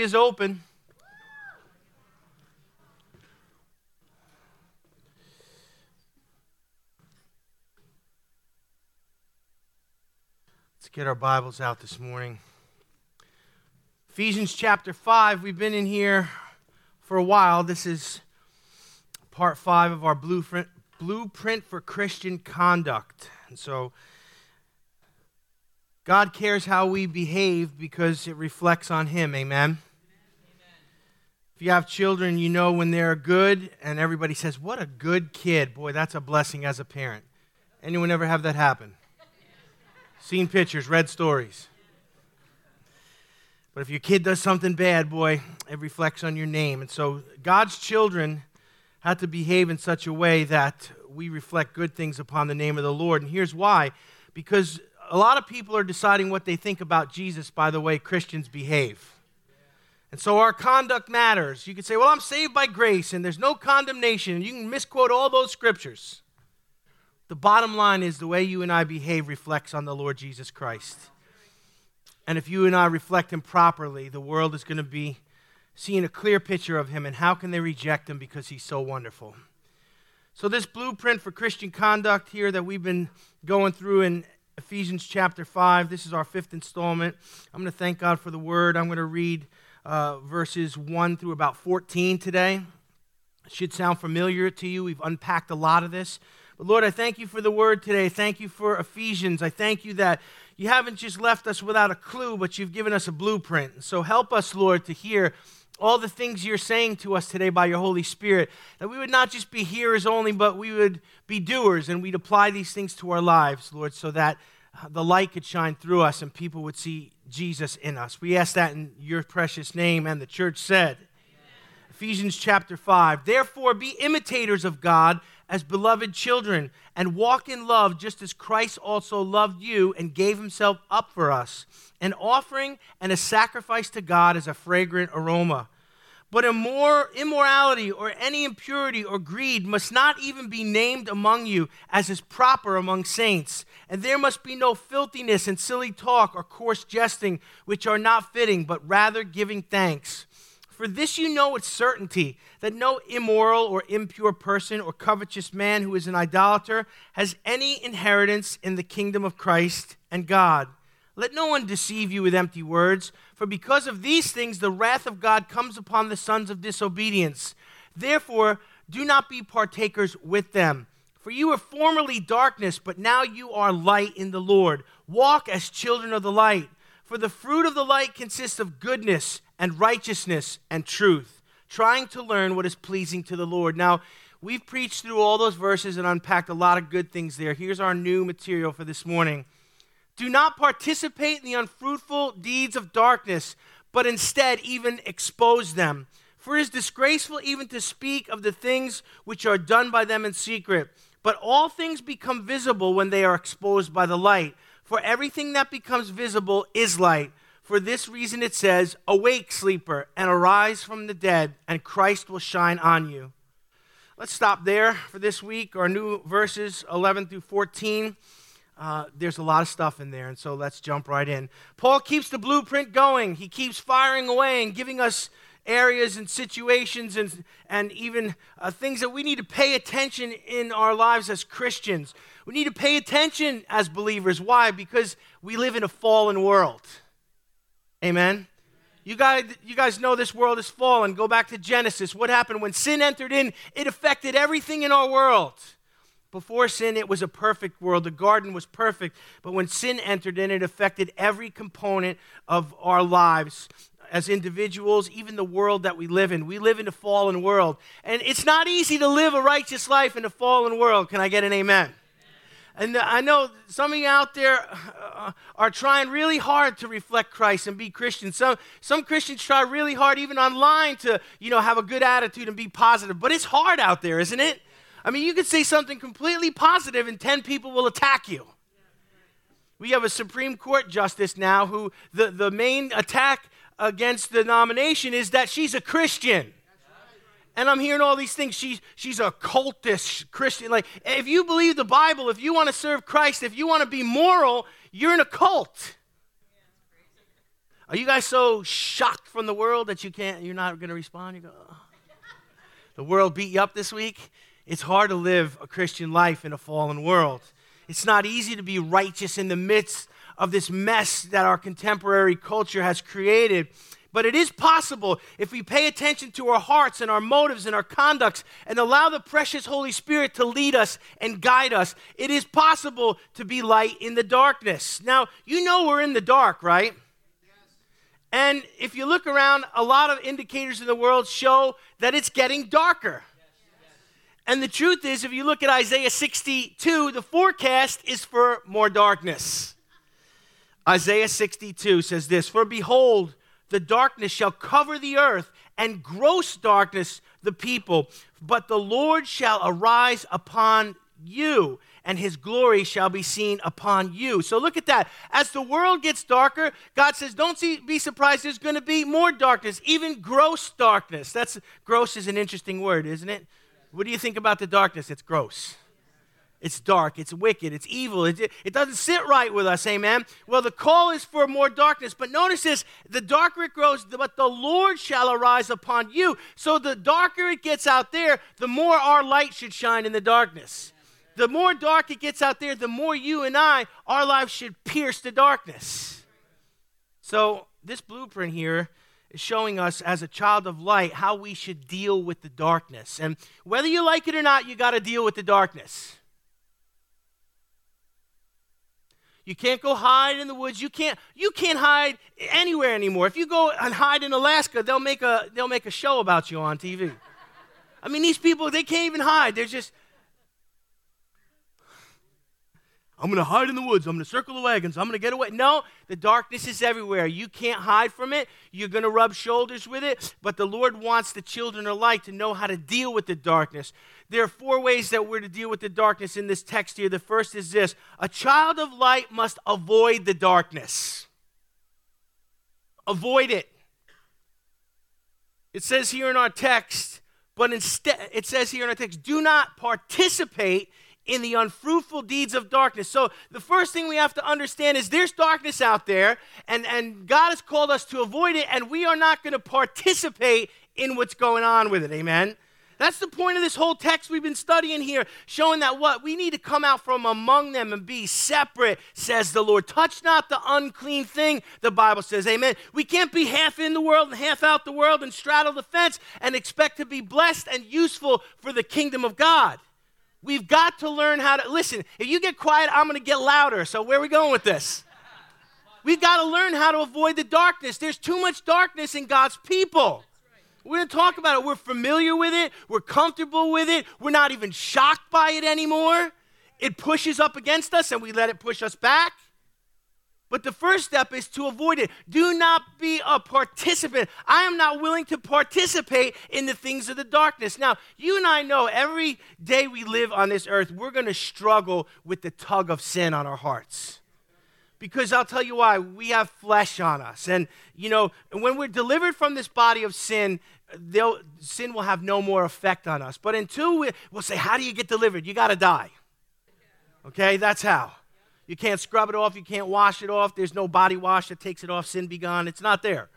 is open. Let's get our Bibles out this morning. Ephesians chapter 5. We've been in here for a while. This is part 5 of our blueprint, blueprint for Christian conduct. And so God cares how we behave because it reflects on Him. Amen. If you have children, you know when they're good and everybody says, What a good kid. Boy, that's a blessing as a parent. Anyone ever have that happen? Seen pictures, read stories. But if your kid does something bad, boy, it reflects on your name. And so God's children have to behave in such a way that we reflect good things upon the name of the Lord. And here's why because a lot of people are deciding what they think about Jesus by the way Christians behave. And so our conduct matters. You could say, well, I'm saved by grace and there's no condemnation. You can misquote all those scriptures. The bottom line is the way you and I behave reflects on the Lord Jesus Christ. And if you and I reflect him properly, the world is going to be seeing a clear picture of him. And how can they reject him because he's so wonderful? So, this blueprint for Christian conduct here that we've been going through in Ephesians chapter 5, this is our fifth installment. I'm going to thank God for the word. I'm going to read uh, verses 1 through about 14 today. It should sound familiar to you. We've unpacked a lot of this. But Lord, I thank you for the word today. Thank you for Ephesians. I thank you that you haven't just left us without a clue, but you've given us a blueprint. So help us, Lord, to hear all the things you're saying to us today by your Holy Spirit. That we would not just be hearers only, but we would be doers and we'd apply these things to our lives, Lord, so that the light could shine through us and people would see Jesus in us. We ask that in your precious name, and the church said. Amen. Ephesians chapter 5. Therefore, be imitators of God as beloved children, and walk in love just as Christ also loved you and gave himself up for us, an offering and a sacrifice to God as a fragrant aroma. But immorality or any impurity or greed must not even be named among you, as is proper among saints. And there must be no filthiness and silly talk or coarse jesting, which are not fitting, but rather giving thanks. For this you know with certainty that no immoral or impure person or covetous man who is an idolater has any inheritance in the kingdom of Christ and God. Let no one deceive you with empty words, for because of these things the wrath of God comes upon the sons of disobedience. Therefore, do not be partakers with them. For you were formerly darkness, but now you are light in the Lord. Walk as children of the light. For the fruit of the light consists of goodness and righteousness and truth, trying to learn what is pleasing to the Lord. Now, we've preached through all those verses and unpacked a lot of good things there. Here's our new material for this morning. Do not participate in the unfruitful deeds of darkness, but instead even expose them. For it is disgraceful even to speak of the things which are done by them in secret. But all things become visible when they are exposed by the light. For everything that becomes visible is light. For this reason it says, Awake, sleeper, and arise from the dead, and Christ will shine on you. Let's stop there for this week. Our new verses 11 through 14. Uh, there's a lot of stuff in there, and so let's jump right in. Paul keeps the blueprint going. He keeps firing away and giving us areas and situations and, and even uh, things that we need to pay attention in our lives as Christians. We need to pay attention as believers. Why? Because we live in a fallen world. Amen. You guys, you guys know this world is fallen. Go back to Genesis. What happened when sin entered in? It affected everything in our world. Before sin, it was a perfect world. The garden was perfect. But when sin entered in, it affected every component of our lives as individuals, even the world that we live in. We live in a fallen world. And it's not easy to live a righteous life in a fallen world. Can I get an amen? And I know some of you out there uh, are trying really hard to reflect Christ and be Christians. Some, some Christians try really hard, even online, to you know have a good attitude and be positive. But it's hard out there, isn't it? I mean, you could say something completely positive and 10 people will attack you. We have a Supreme Court justice now who the, the main attack against the nomination is that she's a Christian. And I'm hearing all these things. She's, she's a cultist Christian. Like, if you believe the Bible, if you want to serve Christ, if you want to be moral, you're in a cult. Are you guys so shocked from the world that you can't, you're not going to respond? You go, oh. the world beat you up this week? It's hard to live a Christian life in a fallen world. It's not easy to be righteous in the midst of this mess that our contemporary culture has created. But it is possible if we pay attention to our hearts and our motives and our conducts and allow the precious Holy Spirit to lead us and guide us. It is possible to be light in the darkness. Now, you know we're in the dark, right? And if you look around, a lot of indicators in the world show that it's getting darker. And the truth is, if you look at Isaiah 62, the forecast is for more darkness. Isaiah 62 says this For behold, the darkness shall cover the earth, and gross darkness the people. But the Lord shall arise upon you, and his glory shall be seen upon you. So look at that. As the world gets darker, God says, Don't see, be surprised, there's going to be more darkness, even gross darkness. That's gross is an interesting word, isn't it? What do you think about the darkness? It's gross. It's dark, it's wicked, it's evil, it, it doesn't sit right with us, amen? Well, the call is for more darkness, but notice this the darker it grows, but the Lord shall arise upon you. So the darker it gets out there, the more our light should shine in the darkness. The more dark it gets out there, the more you and I, our lives should pierce the darkness. So, this blueprint here is showing us as a child of light how we should deal with the darkness. And whether you like it or not, you got to deal with the darkness. You can't go hide in the woods. You can't you can't hide anywhere anymore. If you go and hide in Alaska, they'll make a they'll make a show about you on TV. I mean, these people they can't even hide. They're just I'm going to hide in the woods. I'm going to circle the wagons. I'm going to get away. No, the darkness is everywhere. You can't hide from it. You're going to rub shoulders with it. But the Lord wants the children of light to know how to deal with the darkness. There are four ways that we're to deal with the darkness in this text here. The first is this a child of light must avoid the darkness. Avoid it. It says here in our text, but instead, it says here in our text, do not participate in the unfruitful deeds of darkness. So, the first thing we have to understand is there's darkness out there, and, and God has called us to avoid it, and we are not going to participate in what's going on with it. Amen? That's the point of this whole text we've been studying here, showing that what? We need to come out from among them and be separate, says the Lord. Touch not the unclean thing, the Bible says. Amen. We can't be half in the world and half out the world and straddle the fence and expect to be blessed and useful for the kingdom of God. We've got to learn how to listen. If you get quiet, I'm going to get louder. So, where are we going with this? We've got to learn how to avoid the darkness. There's too much darkness in God's people. We're going to talk about it. We're familiar with it, we're comfortable with it, we're not even shocked by it anymore. It pushes up against us and we let it push us back. But the first step is to avoid it. Do not be a participant. I am not willing to participate in the things of the darkness. Now, you and I know every day we live on this earth, we're going to struggle with the tug of sin on our hearts. Because I'll tell you why, we have flesh on us. And, you know, when we're delivered from this body of sin, sin will have no more effect on us. But until we, we'll say, How do you get delivered? You got to die. Okay, that's how. You can't scrub it off. You can't wash it off. There's no body wash that takes it off. Sin be gone. It's not there.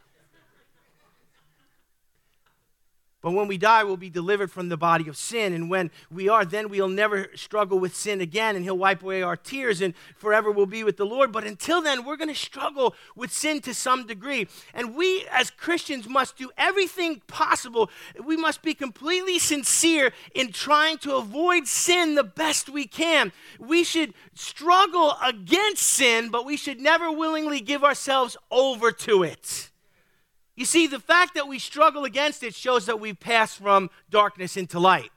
But when we die, we'll be delivered from the body of sin. And when we are, then we'll never struggle with sin again, and He'll wipe away our tears, and forever we'll be with the Lord. But until then, we're going to struggle with sin to some degree. And we, as Christians, must do everything possible. We must be completely sincere in trying to avoid sin the best we can. We should struggle against sin, but we should never willingly give ourselves over to it. You see, the fact that we struggle against it shows that we pass from darkness into light.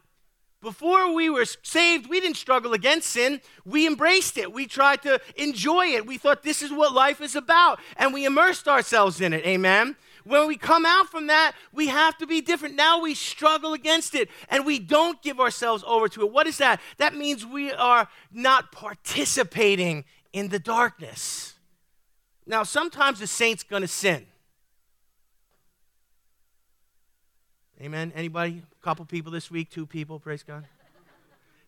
Before we were saved, we didn't struggle against sin. We embraced it. We tried to enjoy it. We thought this is what life is about, and we immersed ourselves in it. Amen. When we come out from that, we have to be different. Now we struggle against it and we don't give ourselves over to it. What is that? That means we are not participating in the darkness. Now, sometimes the saint's going to sin. Amen. Anybody? A couple people this week, two people, praise God.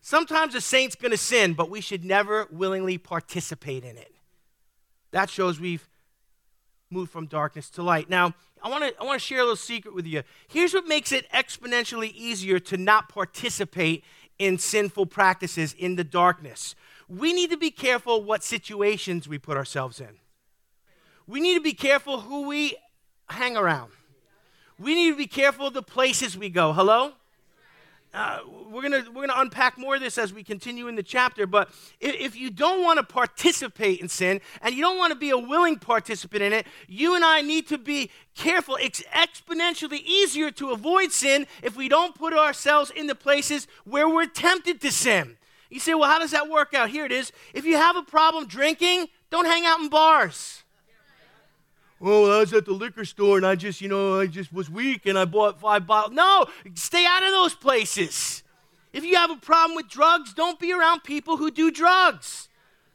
Sometimes a saint's going to sin, but we should never willingly participate in it. That shows we've moved from darkness to light. Now, I want to I want to share a little secret with you. Here's what makes it exponentially easier to not participate in sinful practices in the darkness. We need to be careful what situations we put ourselves in. We need to be careful who we hang around. We need to be careful of the places we go. Hello? Uh, we're going we're gonna unpack more of this as we continue in the chapter, but if, if you don't want to participate in sin and you don't want to be a willing participant in it, you and I need to be careful. It's exponentially easier to avoid sin if we don't put ourselves in the places where we're tempted to sin. You say, well, how does that work out? Here it is. If you have a problem drinking, don't hang out in bars oh, I was at the liquor store and I just, you know, I just was weak and I bought five bottles. No, stay out of those places. If you have a problem with drugs, don't be around people who do drugs.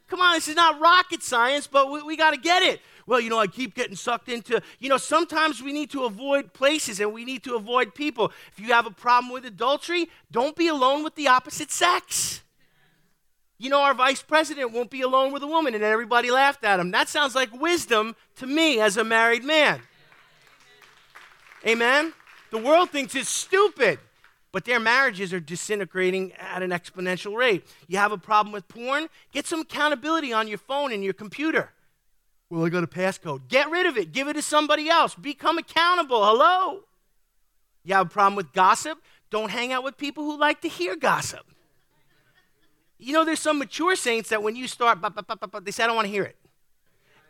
Come on, this is not rocket science, but we, we got to get it. Well, you know, I keep getting sucked into, you know, sometimes we need to avoid places and we need to avoid people. If you have a problem with adultery, don't be alone with the opposite sex. You know, our vice president won't be alone with a woman, and everybody laughed at him. That sounds like wisdom to me as a married man. Amen? The world thinks it's stupid, but their marriages are disintegrating at an exponential rate. You have a problem with porn? Get some accountability on your phone and your computer. Well, I got a passcode. Get rid of it. Give it to somebody else. Become accountable. Hello? You have a problem with gossip? Don't hang out with people who like to hear gossip. You know, there's some mature saints that when you start, they say, I don't want to hear it.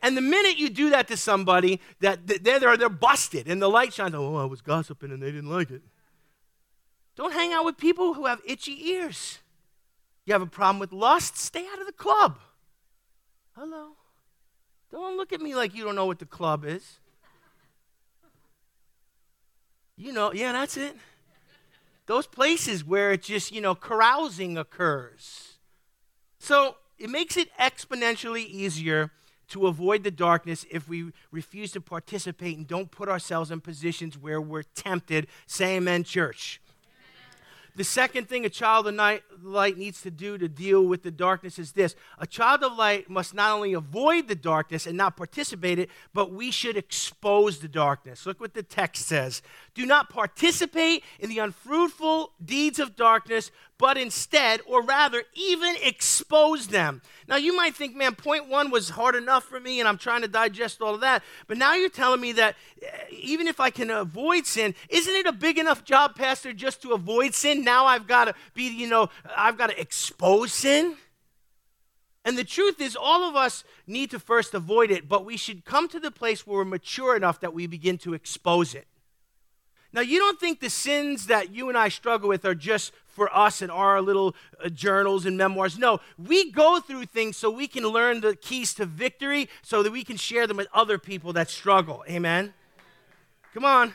And the minute you do that to somebody, that they're, they're, they're busted and the light shines, oh, I was gossiping and they didn't like it. Don't hang out with people who have itchy ears. You have a problem with lust? Stay out of the club. Hello. Don't look at me like you don't know what the club is. You know, yeah, that's it. Those places where it's just, you know, carousing occurs. So it makes it exponentially easier to avoid the darkness if we refuse to participate and don't put ourselves in positions where we're tempted. Say amen, church. The second thing a child of light needs to do to deal with the darkness is this a child of light must not only avoid the darkness and not participate it, but we should expose the darkness. Look what the text says. Do not participate in the unfruitful deeds of darkness, but instead, or rather, even expose them. Now, you might think, man, point one was hard enough for me, and I'm trying to digest all of that. But now you're telling me that eh, even if I can avoid sin, isn't it a big enough job, Pastor, just to avoid sin? Now I've got to be, you know, I've got to expose sin? And the truth is, all of us need to first avoid it, but we should come to the place where we're mature enough that we begin to expose it. Now, you don't think the sins that you and I struggle with are just for us and our little uh, journals and memoirs. No, we go through things so we can learn the keys to victory so that we can share them with other people that struggle. Amen. Come on.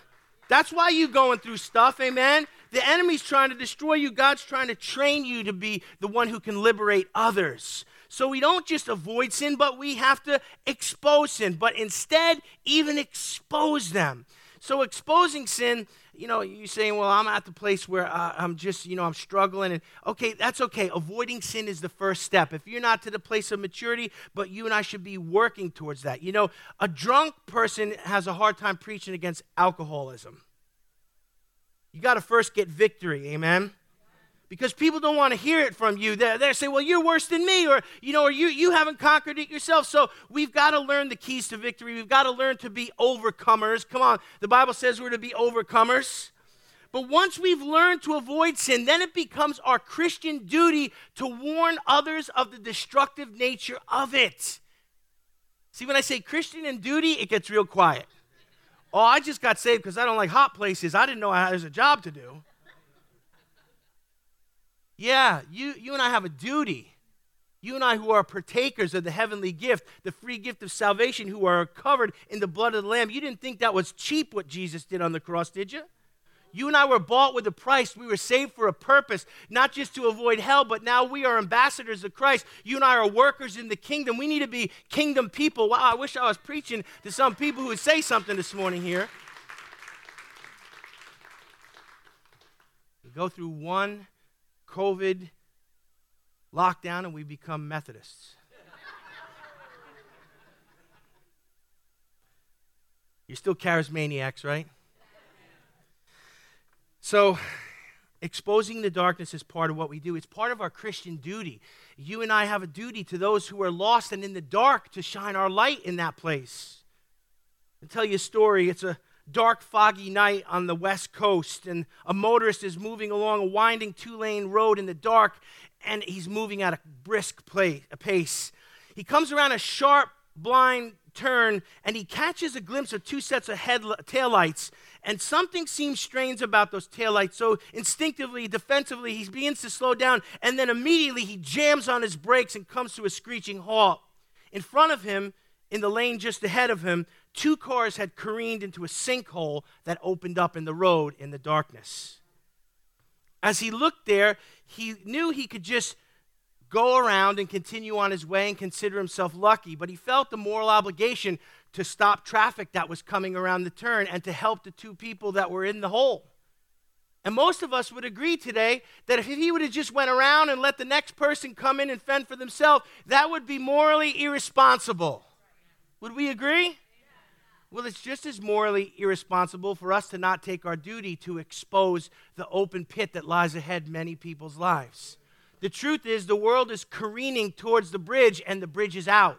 That's why you going through stuff. Amen. The enemy's trying to destroy you. God's trying to train you to be the one who can liberate others. So we don't just avoid sin, but we have to expose sin, but instead, even expose them. So exposing sin you know, you're saying, well, I'm at the place where uh, I'm just, you know, I'm struggling. And okay, that's okay. Avoiding sin is the first step. If you're not to the place of maturity, but you and I should be working towards that. You know, a drunk person has a hard time preaching against alcoholism. You got to first get victory, amen? Because people don't want to hear it from you. They, they say, well, you're worse than me, or, you know, or you, you haven't conquered it yourself. So we've got to learn the keys to victory. We've got to learn to be overcomers. Come on, the Bible says we're to be overcomers. But once we've learned to avoid sin, then it becomes our Christian duty to warn others of the destructive nature of it. See, when I say Christian and duty, it gets real quiet. Oh, I just got saved because I don't like hot places. I didn't know I, there's a job to do. Yeah, you, you and I have a duty. You and I, who are partakers of the heavenly gift, the free gift of salvation, who are covered in the blood of the Lamb, you didn't think that was cheap what Jesus did on the cross, did you? You and I were bought with a price. We were saved for a purpose, not just to avoid hell, but now we are ambassadors of Christ. You and I are workers in the kingdom. We need to be kingdom people. Wow, I wish I was preaching to some people who would say something this morning here. We go through one COVID lockdown and we become Methodists. You're still charismaniacs, right? So, exposing the darkness is part of what we do. It's part of our Christian duty. You and I have a duty to those who are lost and in the dark to shine our light in that place. I'll tell you a story. It's a dark, foggy night on the west coast, and a motorist is moving along a winding two lane road in the dark, and he's moving at a brisk pace. He comes around a sharp, blind turn, and he catches a glimpse of two sets of head taillights. And something seems strange about those taillights. So instinctively, defensively, he begins to slow down, and then immediately he jams on his brakes and comes to a screeching halt. In front of him, in the lane just ahead of him, two cars had careened into a sinkhole that opened up in the road in the darkness. As he looked there, he knew he could just go around and continue on his way and consider himself lucky, but he felt the moral obligation to stop traffic that was coming around the turn and to help the two people that were in the hole. And most of us would agree today that if he would have just went around and let the next person come in and fend for themselves, that would be morally irresponsible. Would we agree? Well, it's just as morally irresponsible for us to not take our duty to expose the open pit that lies ahead many people's lives. The truth is, the world is careening towards the bridge, and the bridge is out.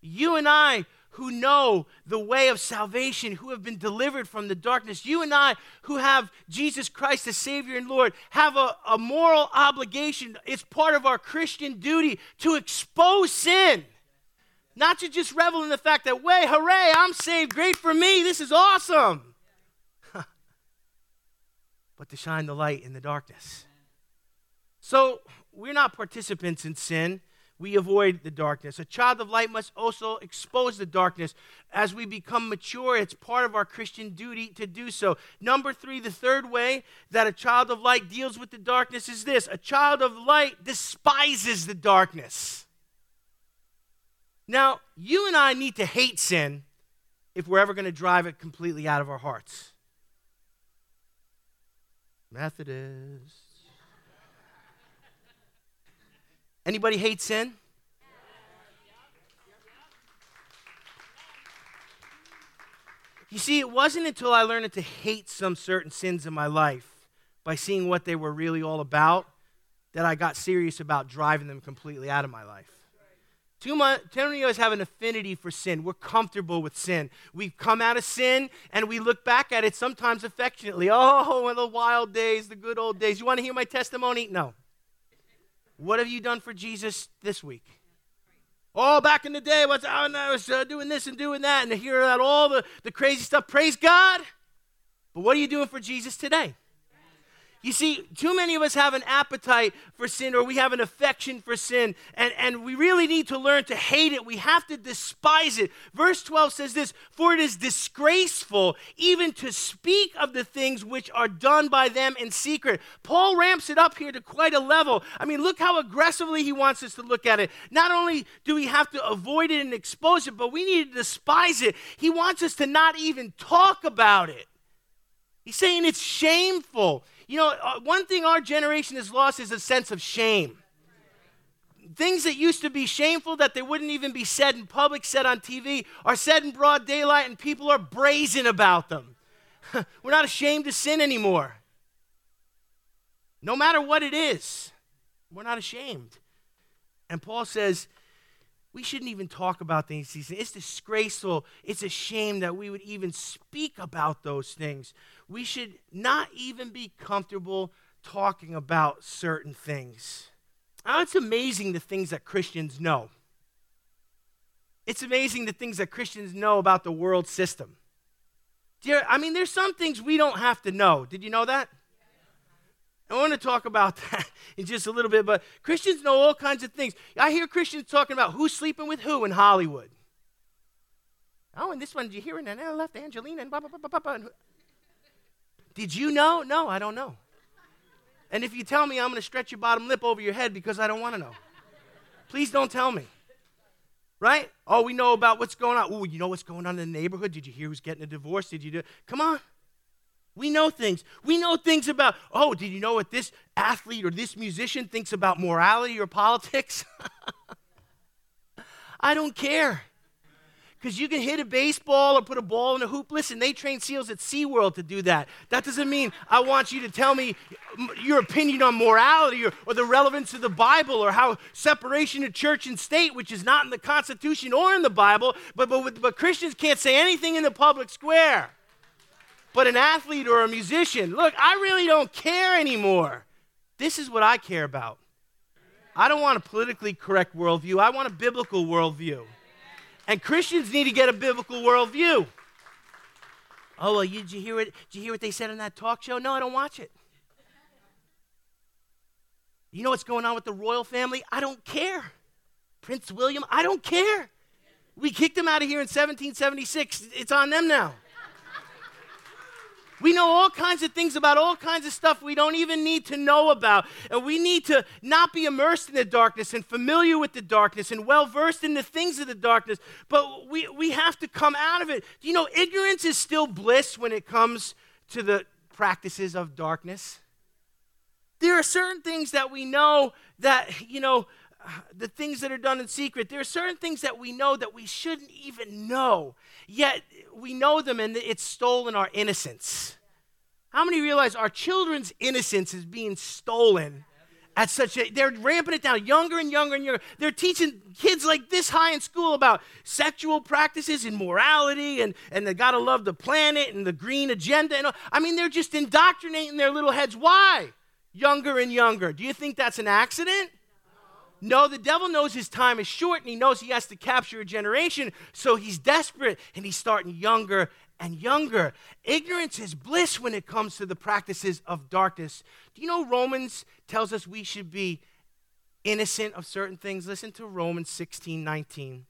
You and I, who know the way of salvation, who have been delivered from the darkness, you and I, who have Jesus Christ as Savior and Lord, have a, a moral obligation. It's part of our Christian duty to expose sin not to just revel in the fact that, way, hooray, I'm saved, great for me, this is awesome. but to shine the light in the darkness. So we're not participants in sin. We avoid the darkness. A child of light must also expose the darkness. As we become mature, it's part of our Christian duty to do so. Number three, the third way that a child of light deals with the darkness is this a child of light despises the darkness. Now, you and I need to hate sin if we're ever going to drive it completely out of our hearts. Methodists. Anybody hate sin? You see, it wasn't until I learned to hate some certain sins in my life by seeing what they were really all about that I got serious about driving them completely out of my life. Too, much, too many of us have an affinity for sin. We're comfortable with sin. We've come out of sin and we look back at it sometimes affectionately. Oh, the wild days, the good old days. You want to hear my testimony? No. What have you done for Jesus this week? Oh, back in the day, what's, I was uh, doing this and doing that, and to hear about all the, the crazy stuff. Praise God. But what are you doing for Jesus today? You see, too many of us have an appetite for sin or we have an affection for sin, and, and we really need to learn to hate it. We have to despise it. Verse 12 says this For it is disgraceful even to speak of the things which are done by them in secret. Paul ramps it up here to quite a level. I mean, look how aggressively he wants us to look at it. Not only do we have to avoid it and expose it, but we need to despise it. He wants us to not even talk about it. He's saying it's shameful. You know, uh, one thing our generation has lost is a sense of shame. Things that used to be shameful, that they wouldn't even be said in public, said on TV, are said in broad daylight, and people are brazen about them. We're not ashamed to sin anymore. No matter what it is, we're not ashamed. And Paul says, we shouldn't even talk about these things. It's disgraceful. It's a shame that we would even speak about those things. We should not even be comfortable talking about certain things. Now, it's amazing the things that Christians know. It's amazing the things that Christians know about the world system. I mean, there's some things we don't have to know. Did you know that? I want to talk about that in just a little bit, but Christians know all kinds of things. I hear Christians talking about who's sleeping with who in Hollywood. Oh, and this one, did you hear it? And I left Angelina and blah, blah, blah, blah, blah. Did you know? No, I don't know. And if you tell me, I'm going to stretch your bottom lip over your head because I don't want to know. Please don't tell me. Right? Oh, we know about what's going on. Oh, you know what's going on in the neighborhood? Did you hear who's getting a divorce? Did you do? Come on. We know things. We know things about, oh, did you know what this athlete or this musician thinks about morality or politics? I don't care. because you can hit a baseball or put a ball in a hoop. Listen, they train SEALs at SeaWorld to do that. That doesn't mean I want you to tell me your opinion on morality or, or the relevance of the Bible or how separation of church and state, which is not in the Constitution or in the Bible, but, but, but Christians can't say anything in the public square. But an athlete or a musician, look, I really don't care anymore. This is what I care about. I don't want a politically correct worldview, I want a biblical worldview. And Christians need to get a biblical worldview. Oh, well, did, you hear what, did you hear what they said on that talk show? No, I don't watch it. You know what's going on with the royal family? I don't care. Prince William, I don't care. We kicked him out of here in 1776. It's on them now. We know all kinds of things about all kinds of stuff we don't even need to know about. And we need to not be immersed in the darkness and familiar with the darkness and well versed in the things of the darkness, but we, we have to come out of it. You know, ignorance is still bliss when it comes to the practices of darkness. There are certain things that we know that, you know, the things that are done in secret. There are certain things that we know that we shouldn't even know, yet we know them and it's stolen our innocence. How many realize our children's innocence is being stolen at such a they're ramping it down younger and younger and younger. They're teaching kids like this high in school about sexual practices and morality and and they gotta love the planet and the green agenda and i mean they're just indoctrinating their little heads. Why? Younger and younger. Do you think that's an accident no, the devil knows his time is short and he knows he has to capture a generation, so he's desperate and he's starting younger and younger. Ignorance is bliss when it comes to the practices of darkness. Do you know Romans tells us we should be innocent of certain things? Listen to Romans 16 19.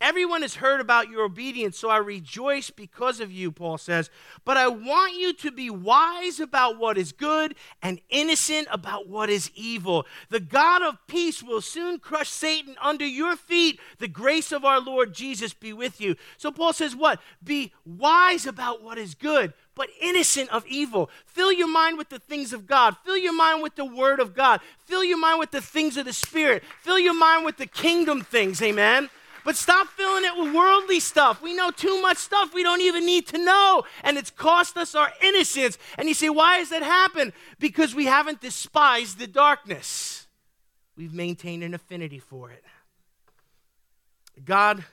Everyone has heard about your obedience, so I rejoice because of you, Paul says. But I want you to be wise about what is good and innocent about what is evil. The God of peace will soon crush Satan under your feet. The grace of our Lord Jesus be with you. So Paul says, What? Be wise about what is good, but innocent of evil. Fill your mind with the things of God. Fill your mind with the Word of God. Fill your mind with the things of the Spirit. Fill your mind with the kingdom things. Amen. But stop filling it with worldly stuff. We know too much stuff we don't even need to know, and it's cost us our innocence. And you say, why has that happened? Because we haven't despised the darkness, we've maintained an affinity for it. God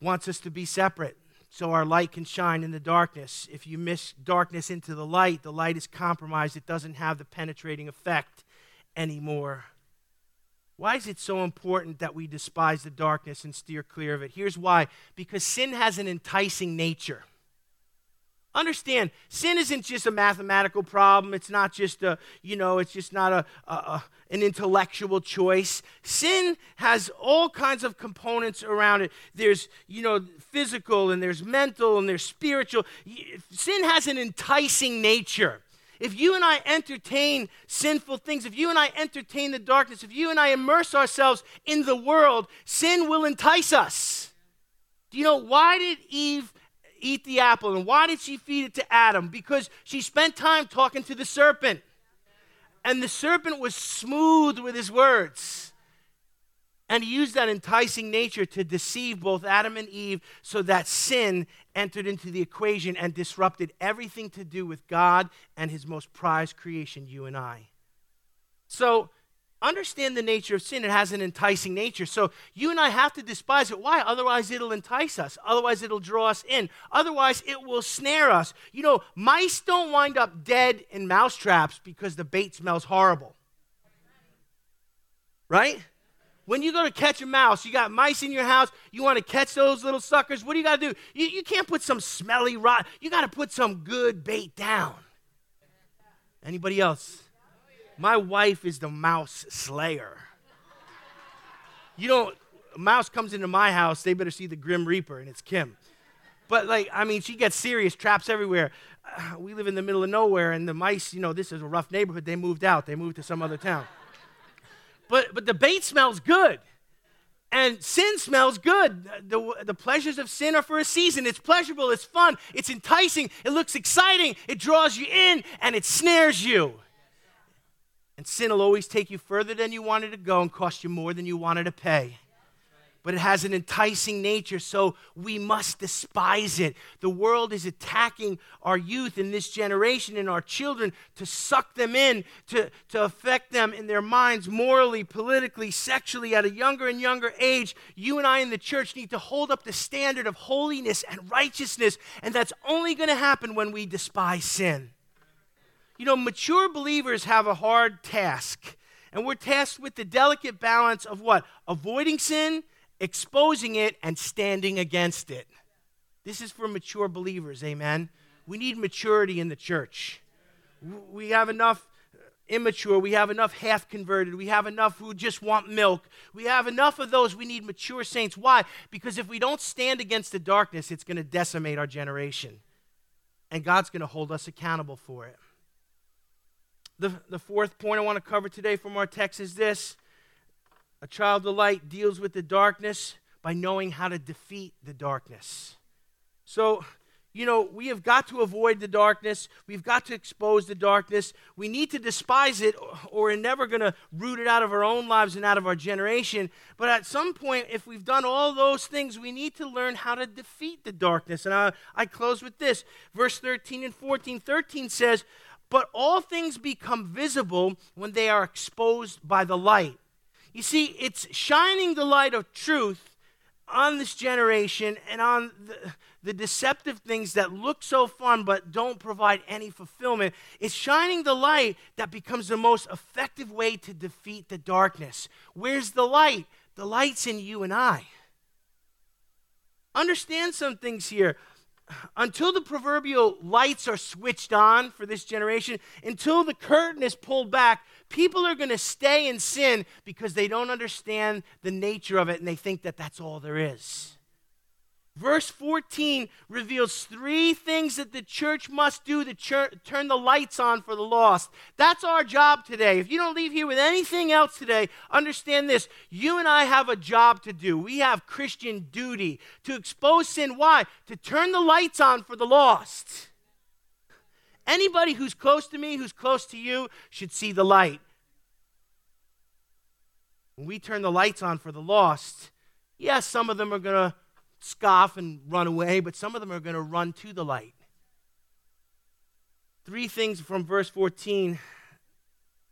wants us to be separate so our light can shine in the darkness. If you miss darkness into the light, the light is compromised, it doesn't have the penetrating effect anymore. Why is it so important that we despise the darkness and steer clear of it? Here's why because sin has an enticing nature. Understand, sin isn't just a mathematical problem. It's not just a, you know, it's just not a, a, a, an intellectual choice. Sin has all kinds of components around it. There's, you know, physical and there's mental and there's spiritual. Sin has an enticing nature. If you and I entertain sinful things, if you and I entertain the darkness, if you and I immerse ourselves in the world, sin will entice us. Do you know why did Eve eat the apple and why did she feed it to Adam? Because she spent time talking to the serpent. And the serpent was smooth with his words. And he used that enticing nature to deceive both Adam and Eve so that sin entered into the equation and disrupted everything to do with God and his most prized creation, you and I. So, understand the nature of sin. It has an enticing nature. So, you and I have to despise it. Why? Otherwise, it'll entice us. Otherwise, it'll draw us in. Otherwise, it will snare us. You know, mice don't wind up dead in mouse traps because the bait smells horrible. Right? When you go to catch a mouse, you got mice in your house, you want to catch those little suckers, what do you got to do? You, you can't put some smelly rot, you got to put some good bait down. Anybody else? My wife is the mouse slayer. You don't, a mouse comes into my house, they better see the Grim Reaper, and it's Kim. But, like, I mean, she gets serious, traps everywhere. Uh, we live in the middle of nowhere, and the mice, you know, this is a rough neighborhood. They moved out, they moved to some other town. But, but the bait smells good. And sin smells good. The, the pleasures of sin are for a season. It's pleasurable, it's fun, it's enticing, it looks exciting, it draws you in, and it snares you. And sin will always take you further than you wanted to go and cost you more than you wanted to pay. But it has an enticing nature, so we must despise it. The world is attacking our youth in this generation and our children to suck them in, to, to affect them in their minds morally, politically, sexually at a younger and younger age. You and I in the church need to hold up the standard of holiness and righteousness, and that's only going to happen when we despise sin. You know, mature believers have a hard task. And we're tasked with the delicate balance of what? Avoiding sin exposing it, and standing against it. This is for mature believers, amen? We need maturity in the church. We have enough uh, immature, we have enough half converted, we have enough who just want milk. We have enough of those. We need mature saints. Why? Because if we don't stand against the darkness, it's going to decimate our generation. And God's going to hold us accountable for it. The, the fourth point I want to cover today from our text is this a child of light deals with the darkness by knowing how to defeat the darkness. So, you know, we have got to avoid the darkness. We've got to expose the darkness. We need to despise it, or we're never going to root it out of our own lives and out of our generation. But at some point, if we've done all those things, we need to learn how to defeat the darkness. And I, I close with this verse 13 and 14. 13 says, But all things become visible when they are exposed by the light. You see, it's shining the light of truth on this generation and on the, the, deceptive things that look so fun but don't provide any fulfillment. It's shining the light that becomes the most effective way to defeat the darkness. Where's the light? The light's in you and I. Understand some things here until the proverbial lights are switched on for this generation, until the curtain is pulled back, people are going to stay in sin because they don't understand the nature of it and they think that that's all there is. Verse 14 reveals three things that the church must do to turn the lights on for the lost. That's our job today. If you don't leave here with anything else today, understand this. You and I have a job to do. We have Christian duty to expose sin. Why? To turn the lights on for the lost. Anybody who's close to me, who's close to you, should see the light. When we turn the lights on for the lost, yes, some of them are going to scoff and run away, but some of them are going to run to the light. Three things from verse 14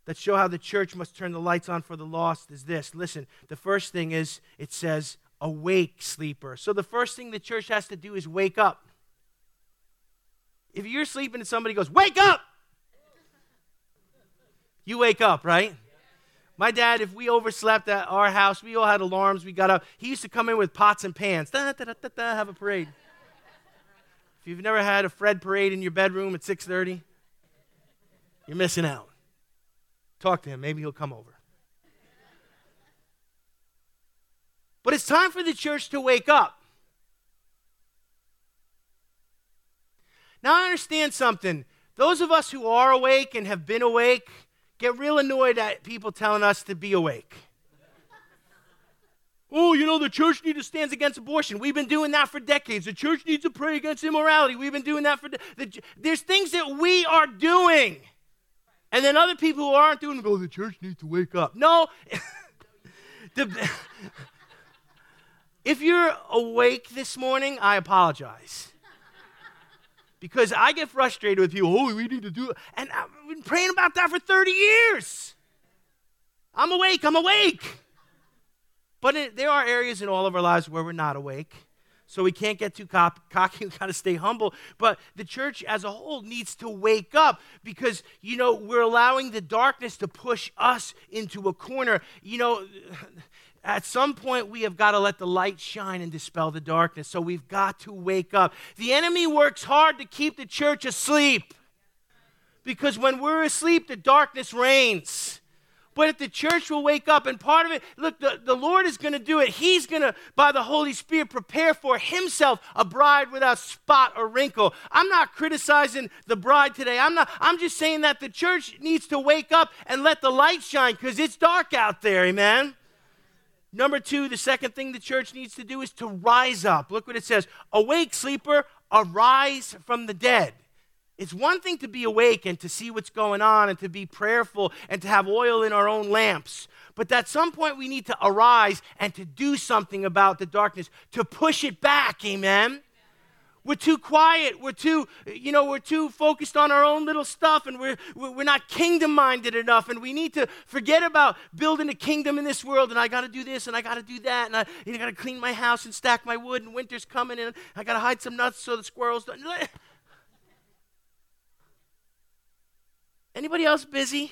that show how the church must turn the lights on for the lost is this. Listen, the first thing is it says, awake, sleeper. So the first thing the church has to do is wake up. If you're sleeping and somebody goes, wake up, you wake up, right? My dad, if we overslept at our house, we all had alarms. We got up. He used to come in with pots and pans. Da, da, da, da, da, have a parade. If you've never had a Fred parade in your bedroom at 6:30, you're missing out. Talk to him. Maybe he'll come over. But it's time for the church to wake up. Now, I understand something. Those of us who are awake and have been awake, get real annoyed at people telling us to be awake. oh, you know, the church needs to stand against abortion. We've been doing that for decades. The church needs to pray against immorality. We've been doing that for. De- the, there's things that we are doing. And then other people who aren't doing go, oh, the church needs to wake up. No. the, if you're awake this morning, I apologize because I get frustrated with people. Oh, we need to do it. And I've been praying about that for 30 years. I'm awake, I'm awake. But it, there are areas in all of our lives where we're not awake. So we can't get too cop- cocky. We got to stay humble. But the church as a whole needs to wake up because, you know, we're allowing the darkness to push us into a corner. You know, at some point, we have got to let the light shine and dispel the darkness. So we've got to wake up. The enemy works hard to keep the church asleep because when we're asleep, the darkness reigns. But if the church will wake up, and part of it, look, the, the Lord is going to do it. He's going to, by the Holy Spirit, prepare for Himself a bride without spot or wrinkle. I'm not criticizing the bride today. I'm not, I'm just saying that the church needs to wake up and let the light shine because it's dark out there, amen? Number two, the second thing the church needs to do is to rise up. Look what it says Awake, sleeper, arise from the dead. It's one thing to be awake and to see what's going on and to be prayerful and to have oil in our own lamps. But at some point, we need to arise and to do something about the darkness, to push it back. Amen. We're too quiet. We're too, you know, we're too focused on our own little stuff and we're, we're not kingdom minded enough. And we need to forget about building a kingdom in this world. And I got to do this and I got to do that. And I, know, got to clean my house and stack my wood and winter's coming and I got to hide some nuts so the squirrels don't. Anybody else busy?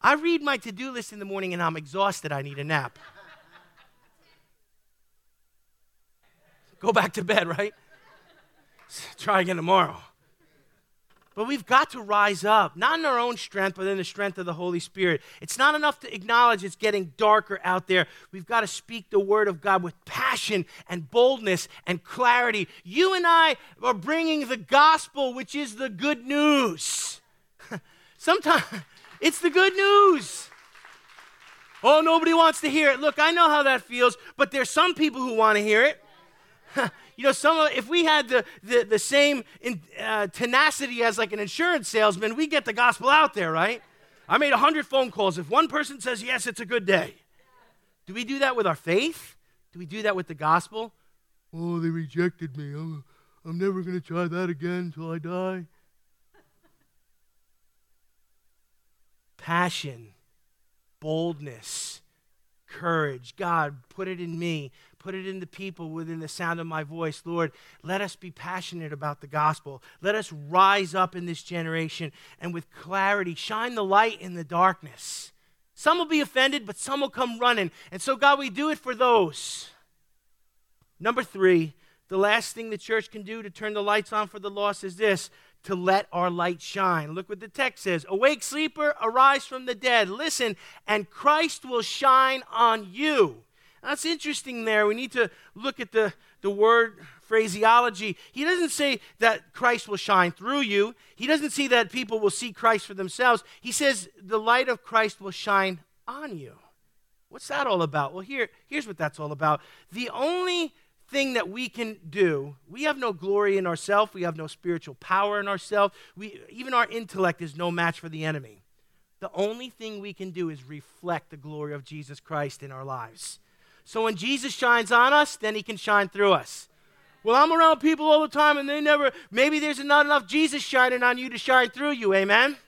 I read my to do list in the morning and I'm exhausted. I need a nap. Go back to bed, right? Try again tomorrow. But we've got to rise up, not in our own strength, but in the strength of the Holy Spirit. It's not enough to acknowledge it's getting darker out there. We've got to speak the word of God with passion and boldness and clarity. You and I are bringing the gospel, which is the good news. Sometimes it's the good news. Oh, nobody wants to hear it. Look, I know how that feels, but there's some people who want to hear it. you know, some of, if we had the, the, the same in, uh, tenacity as like an insurance salesman, we get the gospel out there, right? I made 100 phone calls. If one person says yes, it's a good day. Do we do that with our faith? Do we do that with the gospel? Oh, they rejected me. I'm, I'm never going to try that again until I die. Passion, boldness, courage. God, put it in me put it in the people within the sound of my voice. Lord, let us be passionate about the gospel. Let us rise up in this generation and with clarity shine the light in the darkness. Some will be offended, but some will come running. And so, God, we do it for those. Number three, the last thing the church can do to turn the lights on for the lost is this to let our light shine. Look what the text says Awake, sleeper, arise from the dead. Listen, and Christ will shine on you. That's interesting there. We need to look at the, the word phraseology. He doesn't say that Christ will shine through you, he doesn't say that people will see Christ for themselves. He says the light of Christ will shine on you. What's that all about? Well, here, here's what that's all about. The only thing that we can do, we have no glory in ourselves, we have no spiritual power in ourselves, we, even our intellect is no match for the enemy. The only thing we can do is reflect the glory of Jesus Christ in our lives. So when Jesus shines on us, then he can shine through us. Well, I'm around people all the time and they never, maybe there's not enough Jesus shining on you to shine through you. Amen?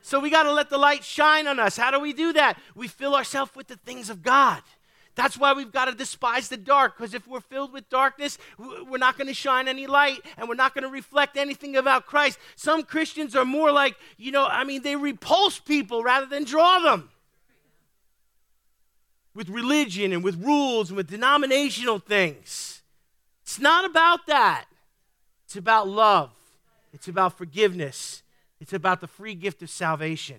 So we got to let the light shine on us. How do we do that? We fill ourselves with the things of God. That's why we've got to despise the dark, because if we're filled with darkness, we're not going to shine any light and we're not going to reflect anything about Christ. Some Christians are more like, you know, I mean, they repulse people rather than draw them with religion and with rules and with denominational things. It's not about that. It's about love, it's about forgiveness, it's about the free gift of salvation.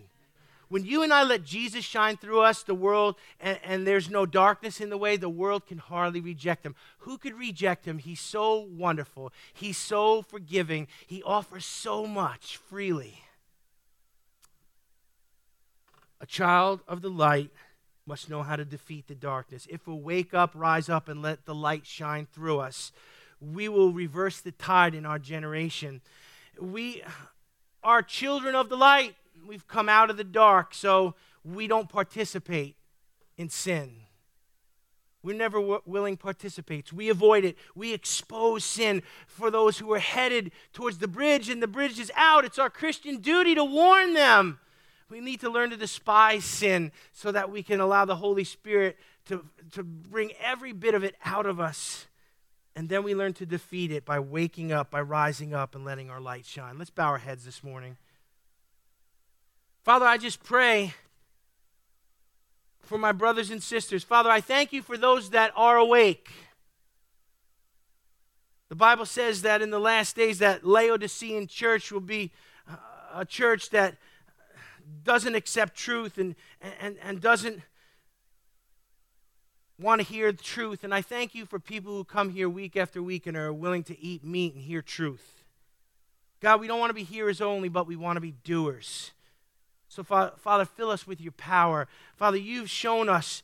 When you and I let Jesus shine through us, the world, and, and, there's no darkness in the way, the world can hardly reject him. Who could reject him? He's so wonderful. He's so forgiving. He offers so much freely. A child of the light must know how to defeat the darkness. If we wake up, rise up, and let the light shine through us, we will reverse the tide in our generation. We are children of the light. We've come out of the dark, so we don't participate in sin. We're never w- willing participants. We avoid it. We expose sin for those who are headed towards the bridge, and the bridge is out. It's our Christian duty to warn them we need to learn to despise sin so that we can allow the Holy Spirit to, to bring every bit of it out of us. And then we learn to defeat it by waking up, by rising up, and letting our light shine. Let's bow our heads this morning. Father, I just pray for my brothers and sisters. Father, I thank you for those that are awake. The Bible says that in the last days that Laodicean church will be a church that doesn't accept truth and, and, and doesn't want to hear the truth. And I thank you for people who come here week after week and are willing to eat meat and hear truth. God, we don't want to be hearers only, but we want to be doers. So, Father, fill us with your power. Father, you've shown us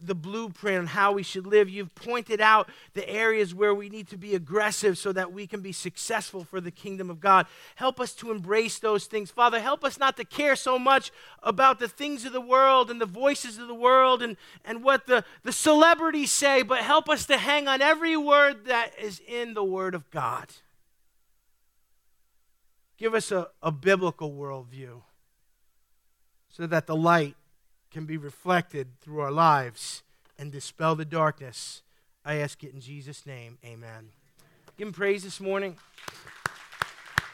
the blueprint on how we should live. You've pointed out the areas where we need to be aggressive so that we can be successful for the kingdom of God. Help us to embrace those things. Father, help us not to care so much about the things of the world and the voices of the world and, and what the, the celebrities say, but help us to hang on every word that is in the Word of God. Give us a, a biblical worldview so that the light can be reflected through our lives and dispel the darkness. I ask it in Jesus' name. Amen. Give him praise this morning.